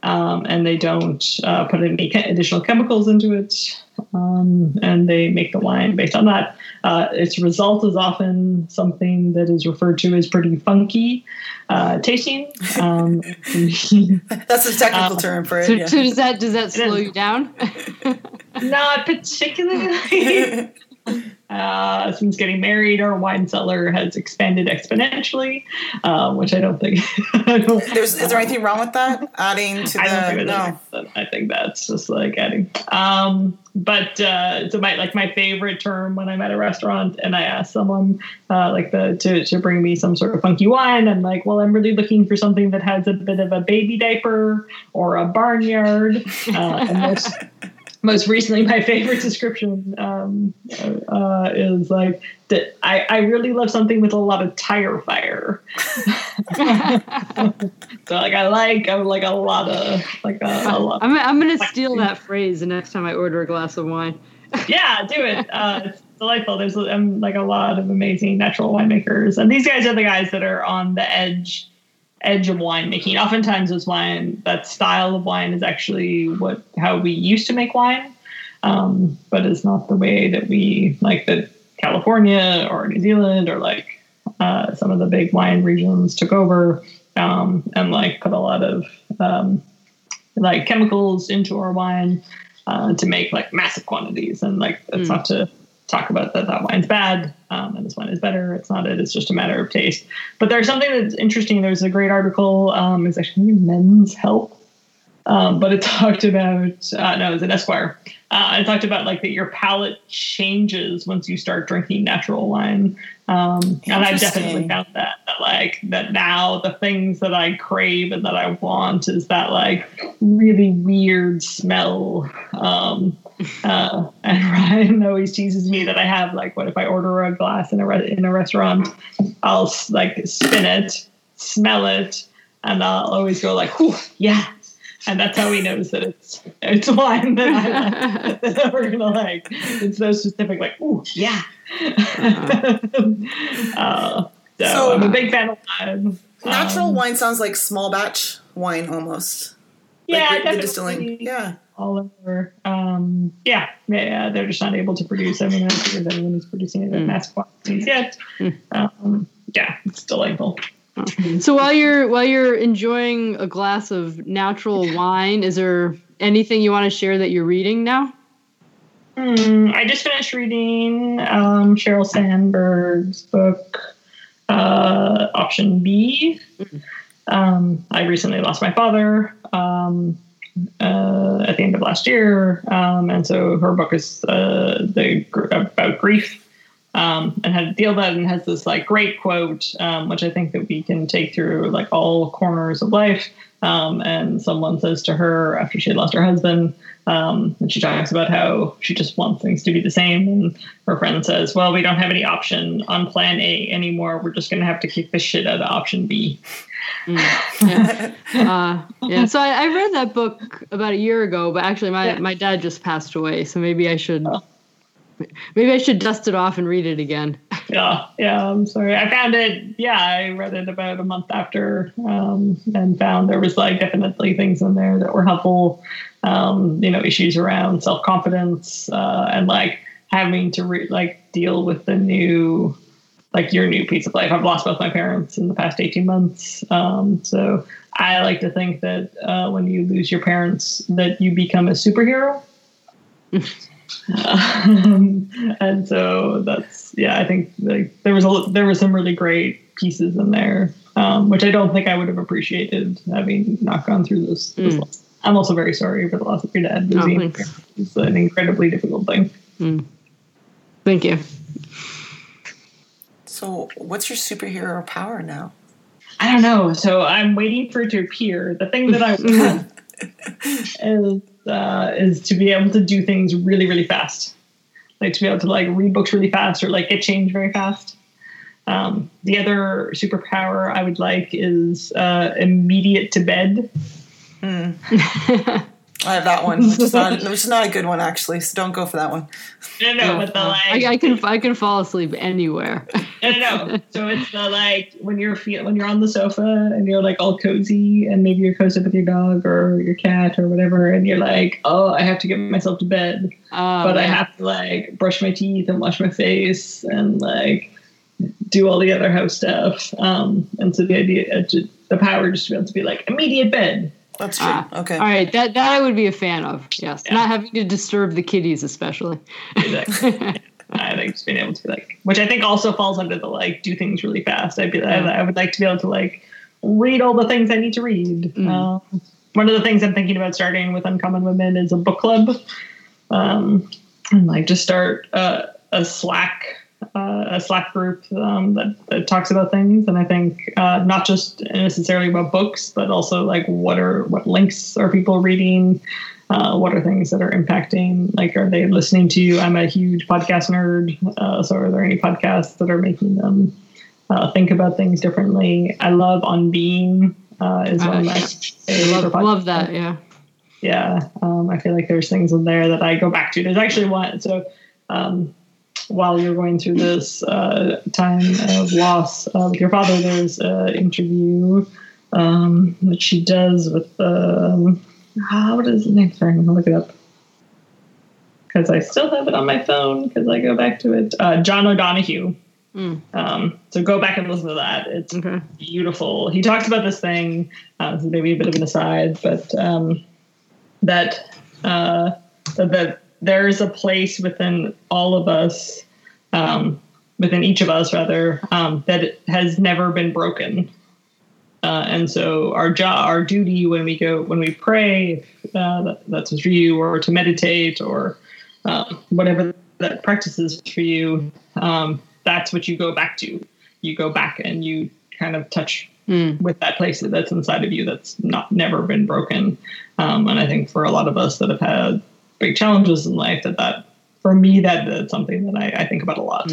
um, and they don't uh, put any additional chemicals into it, um, and they make the wine based on that. Uh, its result is often something that is referred to as pretty funky uh, tasting. Um, That's a technical uh, term for it. So, yeah. so does that does that slow you down? Not particularly. Uh, since getting married, our wine cellar has expanded exponentially, um, which I don't think. I don't, is there anything wrong with that? Adding to I the no. I think that's just like adding. Um, but uh, so my like my favorite term when I'm at a restaurant and I ask someone uh, like the to to bring me some sort of funky wine, I'm like, well, I'm really looking for something that has a bit of a baby diaper or a barnyard. Uh, and most most recently, my favorite description um, uh, is like that. I, I really love something with a lot of tire fire. so like I like i'm like a lot of like a, a lot. I'm I'm gonna steal that phrase the next time I order a glass of wine. yeah, do it. Uh, it's delightful. There's um, like a lot of amazing natural winemakers, and these guys are the guys that are on the edge edge of winemaking. Oftentimes, as wine, that style of wine is actually what how we used to make wine, um, but it's not the way that we like that California or New Zealand or like uh, some of the big wine regions took over um, and like put a lot of um, like chemicals into our wine uh, to make like massive quantities. And like it's mm. not to talk about that that wine's bad um, and this wine is better. It's not it. It's just a matter of taste. But there's something that's interesting. There's a great article. Um, it's actually Men's Health. Um, but it talked about uh, no, it was an Esquire. Uh, it talked about like that your palate changes once you start drinking natural wine, um, and I've definitely found that that like that now the things that I crave and that I want is that like really weird smell. Um, uh, and Ryan always teases me that I have like, what if I order a glass in a re- in a restaurant? I'll like spin it, smell it, and I'll always go like, yeah." And that's how he knows that it's it's wine that I like, that we're gonna like. It's so specific, like, "Ooh, yeah." Uh-huh. uh, so, so, I'm a big fan of wine. Natural um, wine sounds like small batch wine almost. Yeah, like definitely. distilling. Yeah all over. Um, yeah, yeah, they're just not able to produce everything because everyone is producing it in mm. mass quantities yet. Mm. Um, yeah, it's delightful. So while you're while you're enjoying a glass of natural wine, is there anything you want to share that you're reading now? Mm, I just finished reading um, Sheryl Sandberg's book, uh, Option B. Mm. Um, I recently lost my father. Um, uh, at the end of last year, um, and so her book is uh, the about grief um, and how to deal with that, and has this like great quote, um, which I think that we can take through like all corners of life. Um, and someone says to her after she had lost her husband, um, and she talks about how she just wants things to be the same. And her friend says, "Well, we don't have any option on Plan A anymore. We're just going to have to kick the shit out of Option B." Mm, yeah. Uh, yeah. So I, I, read that book about a year ago, but actually my, yeah. my dad just passed away, so maybe I should oh. Maybe I should dust it off and read it again. Yeah, yeah. I'm sorry. I found it. Yeah, I read it about a month after, um, and found there was like definitely things in there that were helpful. Um, you know, issues around self confidence uh, and like having to re- like deal with the new like your new piece of life. I've lost both my parents in the past 18 months. Um, so I like to think that uh, when you lose your parents, that you become a superhero. um, and so that's yeah, I think like there was a there was some really great pieces in there, um, which I don't think I would have appreciated having not gone through this. this Mm. I'm also very sorry for the loss of your dad. Oh, thanks. It's an incredibly difficult thing. Thank you. So, what's your superhero power now? I don't know. So I'm waiting for it to appear. The thing that I want is uh, is to be able to do things really, really fast. Like to be able to like read books really fast or like get change very fast. Um, the other superpower I would like is uh, immediate to bed. I have that one, which is not, which is not a good one actually. So don't go for that one. No, no, but the like, I, I can I can fall asleep anywhere. no, no, no. So it's the like when you're feel when you're on the sofa and you're like all cozy and maybe you're cozy with your dog or your cat or whatever, and you're like, oh, I have to get myself to bed. Uh, but I have to like brush my teeth and wash my face and like do all the other house stuff. Um, and so the idea, uh, the power just to be able to be like immediate bed. That's true. Ah, okay. All right, that that I would be a fan of. Yes, Yeah. not having to disturb the kitties, especially. Exactly. I think just being able to be like, which I think also falls under the like do things really fast. I'd be, I, I would like to be able to like read all the things I need to read. Mm. Um, one of the things I'm thinking about starting with Uncommon Women is a book club. Um, and like just start uh, a Slack uh, a Slack group um, that, that talks about things, and I think uh, not just necessarily about books, but also like what are what links are people reading, uh, what are things that are impacting, like are they listening to you? I'm a huge podcast nerd, uh, so are there any podcasts that are making them uh, think about things differently? I love On Being uh, is one of my favorite podcasts Love that. Yeah. yeah um, i feel like there's things in there that i go back to there's actually one so um, while you're going through this uh, time of loss with your father there's an interview um, that she does with um, what is his name sorry i'm gonna look it up because i still have it on my phone because i go back to it uh, john o'donohue Mm. um, so go back and listen to that it's Okay. beautiful. He talks about this thing. Uh, this maybe a bit of an aside, but um, that uh, that, that there is a place within all of us, um, within each of us rather, um, that has never been broken. Uh, and so our job, our duty when we go, when we pray, uh, that, that's for you, or to meditate, or um, whatever that practice is for you. Um, that's what you go back to. You go back and you kind of touch Mm. with that place that's inside of you that's not never been broken. Um, and I think for a lot of us that have had big challenges in life, that that for me that that's something that I, I think about a lot.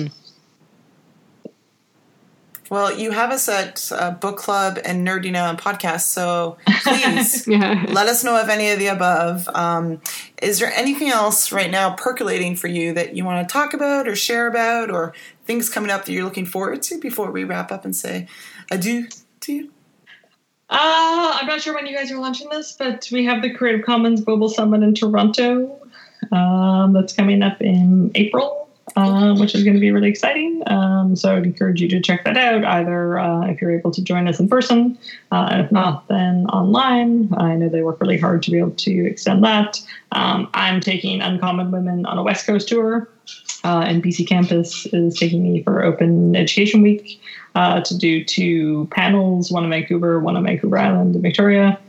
Well, you have us at uh, book club and nerdy now and podcast, so please Yeah. let us know of any of the above. Um, is there anything else right now percolating for you that you want to talk about or share about, or things coming up that you're looking forward to before we wrap up and say adieu to you? Uh, I'm not sure when you guys are launching this, but we have the Creative Commons Global Summit in Toronto um, that's coming up in April, um, which is going to be really exciting. Um, so I'd encourage you to check that out, either uh, if you're able to join us in person, uh, if not, then online. I know they work really hard to be able to extend that. Um, I'm taking Uncommon Women on a West Coast tour, uh, and BC Campus is taking me for Open Education Week uh, to do two panels, one in Vancouver, one on Vancouver Island in Victoria.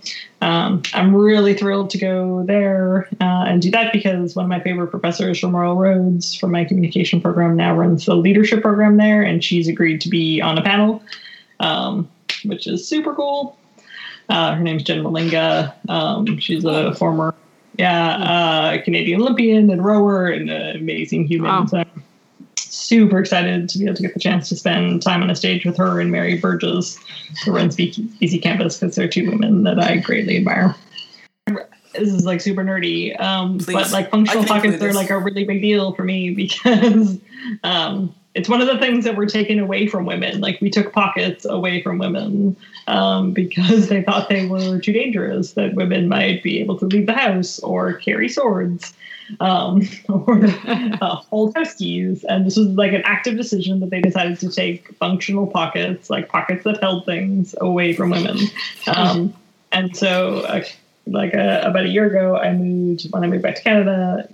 Um, I'm really thrilled to go there uh, and do that because one of my favorite professors from Royal Roads from my communication program now runs the leadership program there, and she's agreed to be on a panel, um, which is super cool. Uh, her name's Jen Walinga. Um, she's a former, yeah, uh, Canadian Olympian and rower and an amazing human. Wow. So super excited to be able to get the chance to spend time on a stage with her and Mary Burgess, who runs BC Campus, because they're two women that I greatly admire. This is like super nerdy, um, but like functional pockets are like a really big deal for me because um, it's one of the things that were taken away from women. Like we took pockets away from women um, because they thought they were too dangerous, that women might be able to leave the house or carry swords um, or uh, hold house keys. And this was like an active decision that they decided to take functional pockets, like pockets that held things, away from women. Um, and so, uh, like uh, about a year ago, I moved when I moved back to Canada.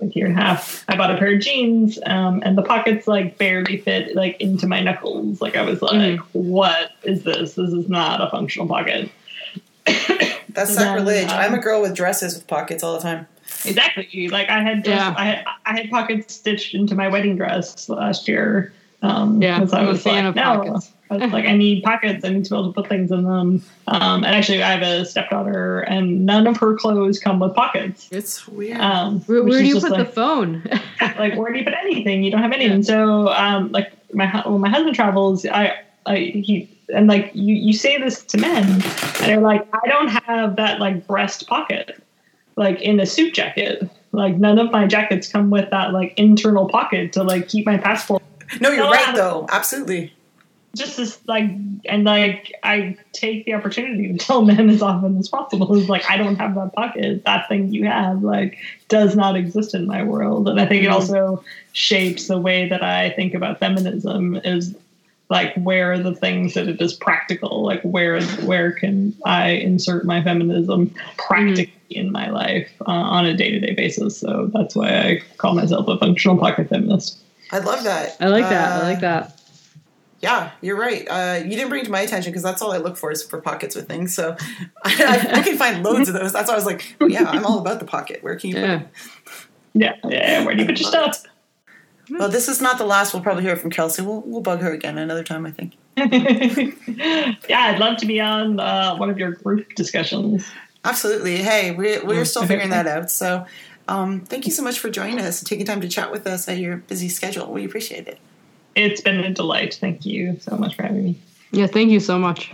like a year and a half. I bought a pair of jeans, um, and the pockets like barely fit like into my knuckles. Like I was like, Mhm. "What is this? This is not a functional pocket." That's So then, sacrilege. um, I'm a girl with dresses with pockets all the time. Exactly. Like I had, just, Yeah. I had, I had pockets stitched into my wedding dress last year. Um, Yeah, 'cause I I'm a was fan like, of no. pockets. I was like, I need pockets. I need to be able to put things in them. Um, and actually, I have a stepdaughter, and none of her clothes come with pockets. It's weird. Um, Where, which where is do you put like, the phone? like where do you put anything? You don't have any. Yeah. And so, um, like my when my husband travels, I, I he and like you you say this to men, and they're like, I don't have that like breast pocket, like in a suit jacket. Like none of my jackets come with that like internal pocket to like keep my passport. no, you're right though. Absolutely. Just as like and like I take the opportunity to tell men as often as possible is like I don't have that pocket. That thing you have like does not exist in my world. And I think it mm-hmm. also shapes the way that I think about feminism is like where are the things that it is practical like where where can i insert my feminism practically in my life uh, on a day-to-day basis so that's why i call myself a functional pocket feminist I love that. I like that. I Uh, like that. Yeah, you're right. Uh, you didn't bring it to my attention because that's all I look for is for pockets with things. So I, I can find loads of those. That's why I was like, oh, yeah, I'm all about the pocket. Where can you put it? yeah yeah where do you put your stuff Well, this is not the last we'll probably hear from Kelsey. We'll, we'll bug her again another time, I think. yeah i'd love to be on uh, one of your group discussions Absolutely. Hey, we're, we're still figuring that out. So um, thank you so much for joining us and taking time to chat with us at your busy schedule. We appreciate it. it's been a delight thank you so much for having me Yeah, thank you so much.